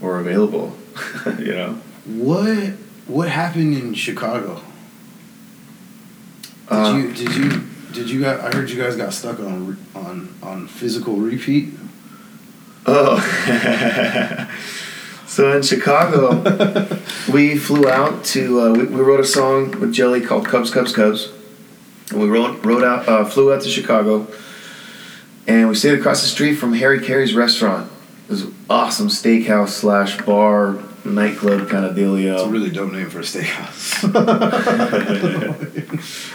B: were available. <laughs> you know,
C: What what happened in Chicago? Did
B: Uh,
C: you did you did you guys, I heard you guys got stuck on on on physical repeat.
B: Oh. <laughs> so in Chicago, <laughs> we flew out to, uh, we, we wrote a song with Jelly called Cubs, Cubs, Cubs. And we wrote, wrote out, uh, flew out to Chicago. And we stayed across the street from Harry Caray's restaurant. It was an awesome steakhouse slash bar, nightclub kind of dealio.
C: It's a really dope name for a steakhouse.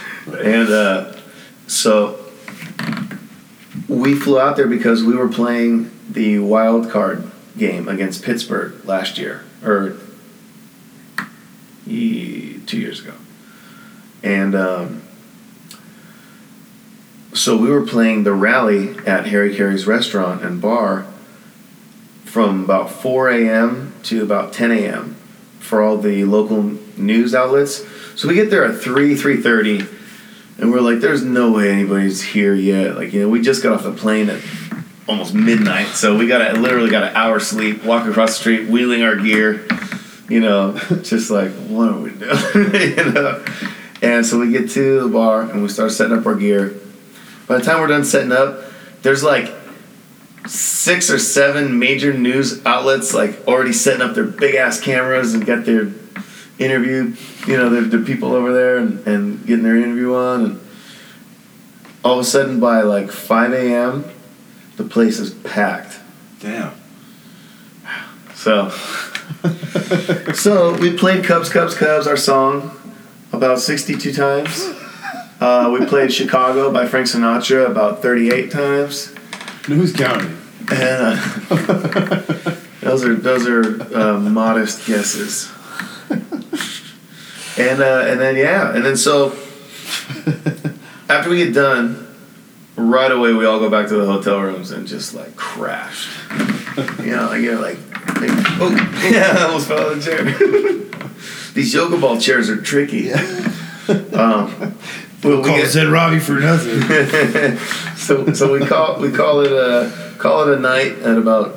C: <laughs>
B: And uh, so we flew out there because we were playing the wild card game against Pittsburgh last year, or two years ago. And um, so we were playing the rally at Harry Caray's restaurant and bar from about 4 a.m. to about 10 a.m. for all the local news outlets. So we get there at 3, 3.30 and we're like, there's no way anybody's here yet. Like, you know, we just got off the plane at almost midnight, so we got a, literally got an hour sleep, walk across the street, wheeling our gear, you know, <laughs> just like, what are we doing? <laughs> you know? And so we get to the bar and we start setting up our gear. By the time we're done setting up, there's like six or seven major news outlets like already setting up their big ass cameras and got their interview, you know, the, the people over there and, and getting their interview on. And all of a sudden, by like 5 a.m., the place is packed.
C: Damn.
B: So, <laughs> so we played Cubs, Cubs, Cubs, our song, about 62 times. Uh, we played Chicago by Frank Sinatra about 38 times.
C: Who's counting?
B: And uh, <laughs> those are those are uh, modest guesses. And uh, and then yeah, and then so after we get done, right away we all go back to the hotel rooms and just like crash. You know, like you're like, like oh <laughs> yeah, I almost fell out of the chair. <laughs> These yoga ball chairs are tricky. Um, but we
A: Call
B: get-
A: Zen Robbi for nothing.
B: So so we call we call it a call it a night at about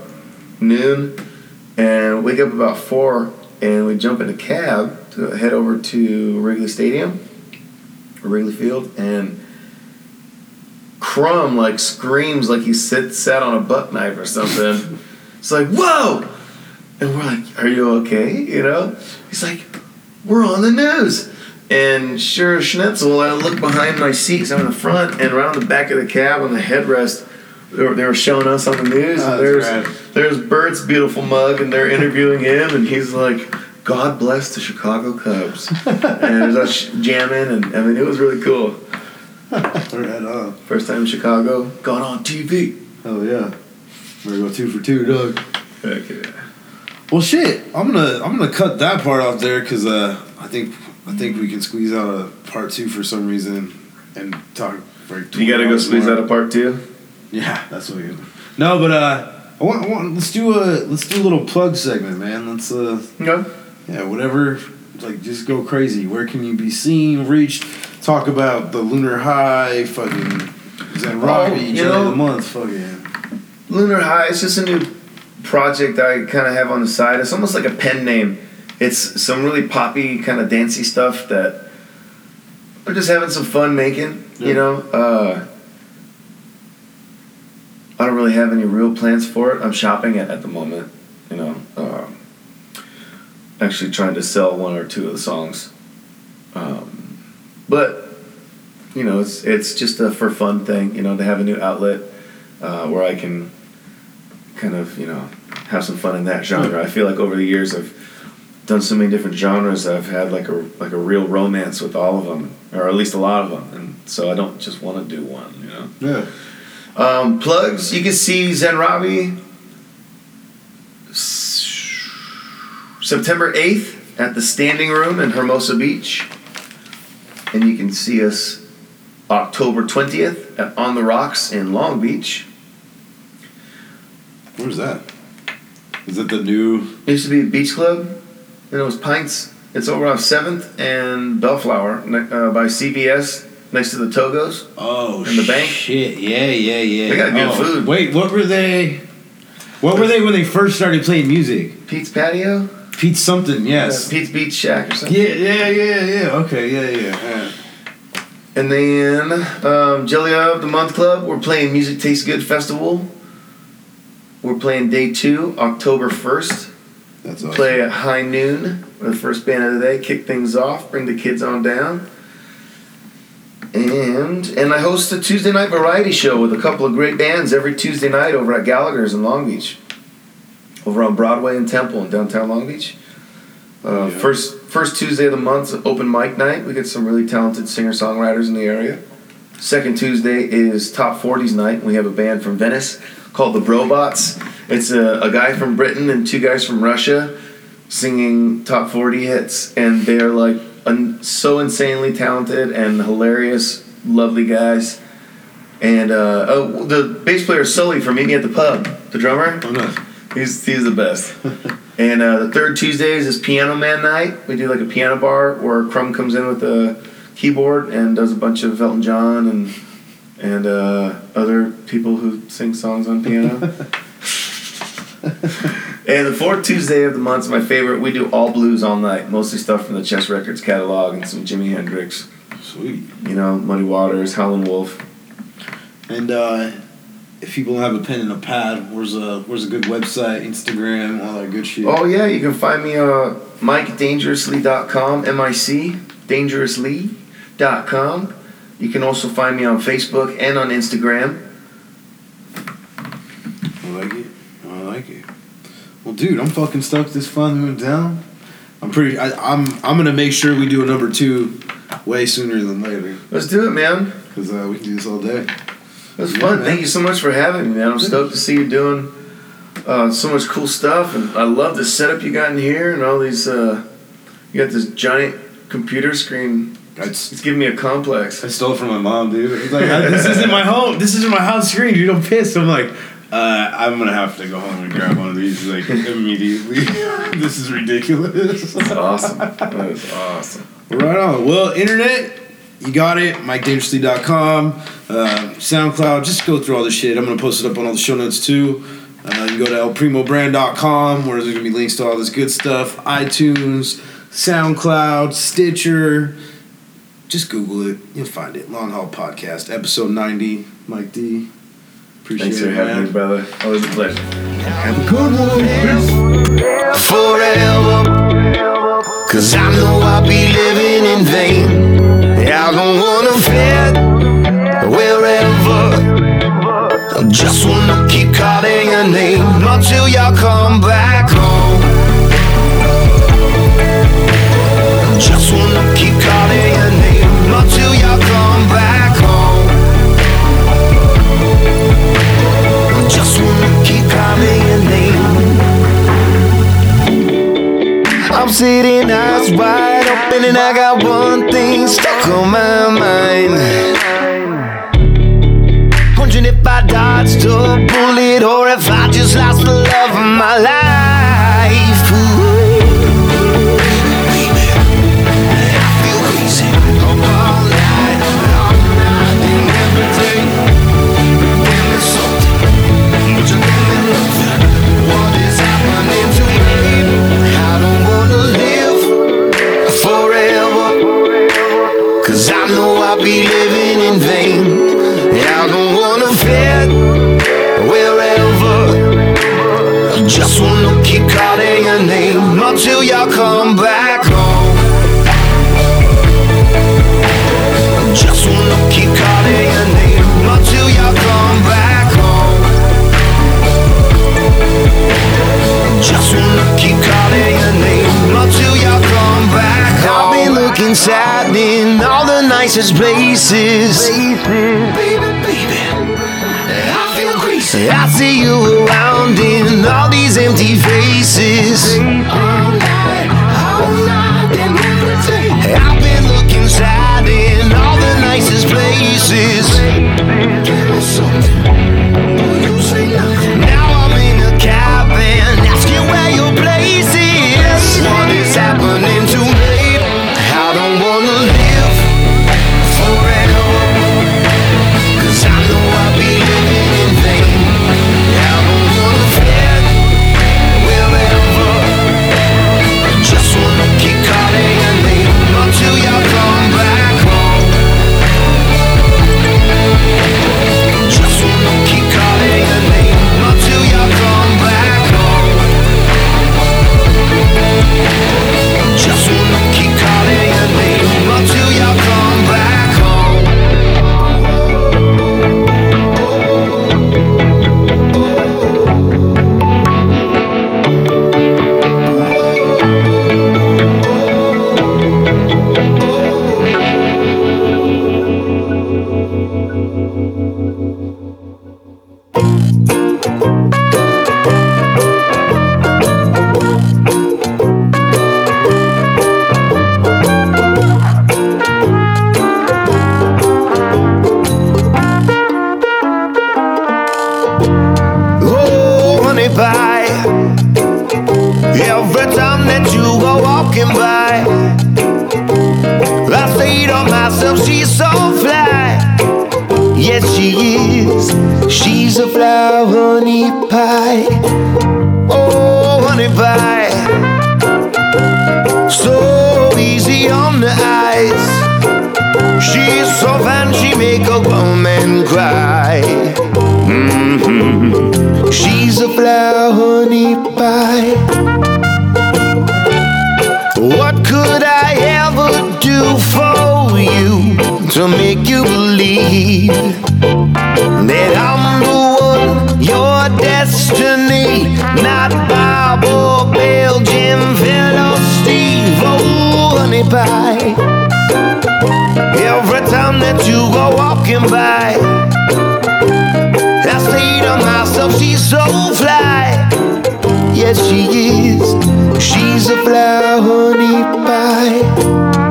B: noon, and wake up about four, and we jump in a cab to head over to Wrigley Stadium, Wrigley Field, and Crumb like screams like he sit, sat on a buck knife or something. it's like whoa, and we're like, "Are you okay?" You know? He's like, "We're on the news." And sure, Schnitzel, I look behind my seats. I'm in the front, and around the back of the cab on the headrest, they were, they were showing us on the news.
C: Oh,
B: and there's
C: rad.
B: there's Bert's beautiful mug, and they're interviewing him, and he's like, "God bless the Chicago Cubs," <laughs> and there's us jamming, and I mean, it was really cool. <laughs>
C: Right on.
B: First time in Chicago, got on TV.
C: Oh yeah. We're gonna go two for two, Doug.
B: Heck yeah.
C: Well, shit. I'm gonna I'm gonna cut that part off there because uh, I think I think we can squeeze out a part two for some reason and talk for.
B: You gotta go squeeze out a part two.
C: Yeah, that's what we. do. No, but uh, I want, I want let's do a let's do a little plug segment, man. Let's uh,
B: No.
C: yeah, whatever. Like, just go crazy. Where can you be seen, reached? Talk about the Lunar High, fucking Zen Robbi,
B: Oh, you know-
C: of the Month, fucking.
B: Lunar High. It's just a new project that I kind of have on the side. It's almost like a pen name. It's some really poppy kind of dancey stuff that we're just having some fun making.
C: Yeah.
B: You know. Uh, I don't really have any real plans for it. I'm shopping it at the moment. You know. Um, actually trying to sell one or two of the songs. Um, but you know, it's it's just a for fun thing. You know, to have a new outlet uh, where I can kind of you know have some fun in that genre. I feel like over the years I've done so many different genres that I've had like a like a real romance with all of them, or at least a lot of them, and so I don't just want to do one, you know.
A: Yeah.
B: Um, plugs. You can see Zen Robbi s- September 8th at the Standing Room in Hermosa Beach. And you can see us October 20th at On the Rocks in Long Beach.
A: Where's that? Is it the new?
B: It used to be a beach club, and it was Pints. It's over on 7th and Bellflower uh, by CVS next to the Togos.
A: Oh,
B: In the bank?
A: Shit, yeah, yeah, yeah.
B: They got good
A: Oh,
B: food.
A: Wait, what were they? What were they when they first started playing music?
B: Pete's Patio?
A: Pete's something, yes.
B: Uh, Pete's Beach Shack or something.
A: Yeah, yeah, yeah, yeah. Okay, yeah, yeah. yeah.
B: And then um, Jelly of the Month Club, we're playing Music Tastes Good Festival. We're playing day two, October 1st.
A: That's awesome.
B: Play at high noon. The first band of the day. Kick things off, bring the kids on down. And and I host a Tuesday night variety show with a couple of great bands every Tuesday night over at Gallagher's in Long Beach. Over on Broadway and Temple in downtown Long Beach. Uh,
A: Yeah.
B: First first Tuesday of the month, open mic night. We get some really talented singer songwriters in the area. Second Tuesday is Top 40s night. We have a band from Venice called the Brobots. It's a, a guy from Britain and two guys from Russia singing top 40 hits, and they're like un- so insanely talented and hilarious, lovely guys. And uh, oh, the bass player is Sully from Meet Me at the Pub, the drummer.
A: Oh, nice.
B: He's he's the best. <laughs> and uh, the third Tuesdays is Piano Man Night. We do like a piano bar where Crumb comes in with a keyboard and does a bunch of Elton John and and uh, other people who sing songs on piano. <laughs> and the fourth Tuesday of the month is my favorite. We do all blues all night, mostly stuff from the Chess Records catalog and some Jimi Hendrix.
A: Sweet.
B: You know, Muddy Waters, Howlin' Wolf.
A: And uh, if people have a pen and a pad, where's a where's a good website, Instagram, all that good shit.
B: Oh yeah, you can find me uh MikeDangerously.com, M-I-C, dangerously.com. You can also find me on Facebook and on Instagram.
A: I like it. I like it. Well, dude, I'm fucking stoked this finally went down. I'm pretty. I, I'm I'm gonna make sure we do a number two way sooner than later
B: Let's do it, man.
A: because uh, we can do this all day.
B: It was
A: Yeah,
B: fun.
A: man.
B: Thank you so much for having me, man. I'm stoked to see you doing uh, so much cool stuff, and I love the setup you got in here and all these. Uh, you got this giant computer screen.
A: I,
B: It's giving me a complex.
A: I stole it from my mom, dude. It's like this isn't my home. This isn't my house screen, dude. I'm pissed. I'm like, uh, I'm gonna have to go home and grab one of these like immediately. <laughs> this is ridiculous.
B: That's awesome. That is awesome.
A: Right on. Well, internet, you got it. MikeDangerously.com, uh, SoundCloud. Just go through all the shit. I'm going to post it up on all the show notes too. Uh, you can go to elprimobrand.com where there's going to be links to all this good stuff. iTunes, SoundCloud, Stitcher. Just Google it. You'll find it. Long Haul Podcast, episode 90. Mike D. Appreciate you.
B: Thanks for
A: it,
B: having
A: man.
B: me, brother. Always a pleasure.
A: Have a good one.
E: forever. Cause I know I'll be living in vain. I don't wanna fit wherever. I just wanna keep calling your name until y'all come back home. I just wanna keep calling y'all come back home. I just wanna keep calling your name. I'm sitting eyes wide open and I got one thing stuck on my mind. Wondering if I dodged a bullet or if I just lost the love of my life. Until y'all come back home. Just wanna keep calling your name until y'all come back home. Just wanna keep calling your name until y'all come back home. I've been looking sad in all the nicest places.
D: Baby, baby, I feel greasy.
E: I see you around in all these empty faces. Places. Pie. Every time that you go walking by, I say to myself, she's so fly. Yes, she is. She's a flower honey pie. Oh, honey pie. So easy on the eyes. She's so fine, she make a grown man cry. Mm-hmm. She's a flower honey pie. What could I ever do for you to make you believe that I'm the one, your destiny, not or Belgian fellow Steve? Oh, honey pie. Every time that you go walking by. Yes, she is. She's a flower honey pie.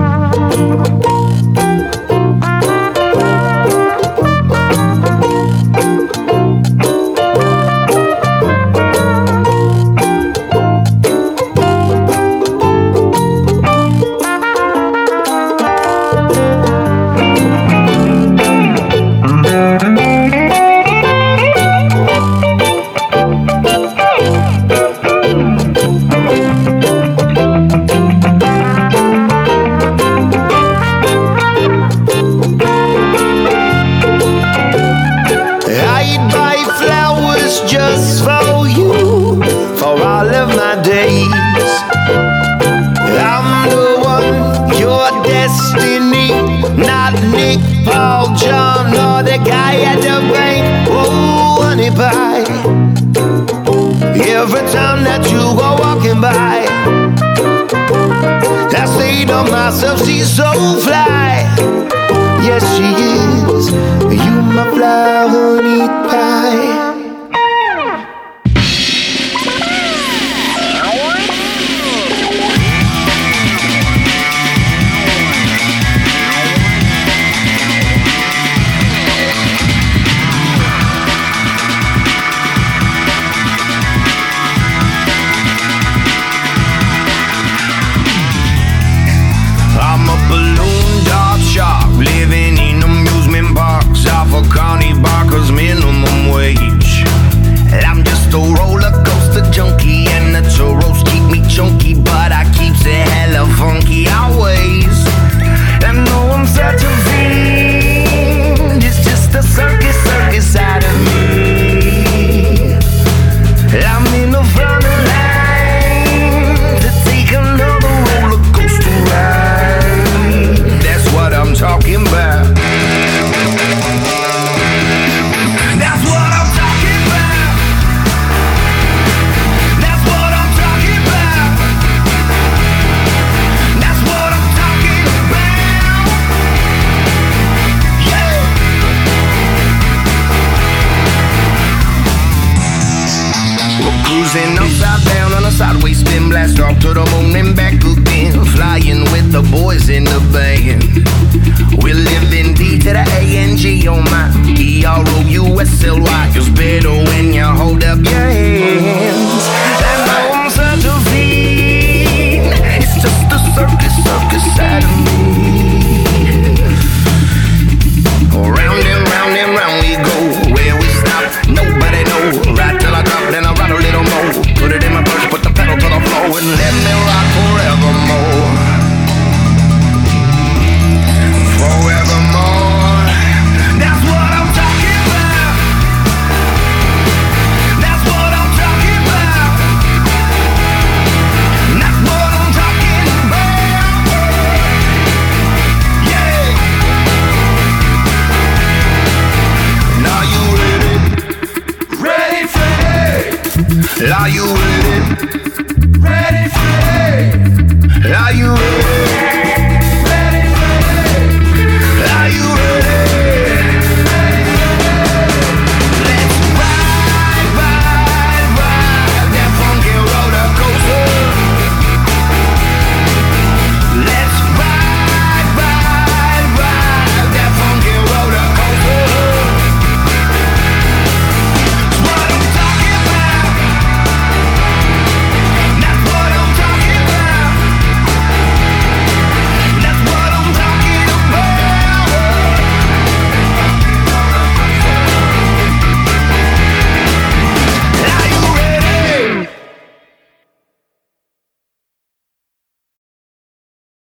E: Honey pie. Every time that you go walking by, I say to myself, she's so fly. Yes, she is. You my flower honey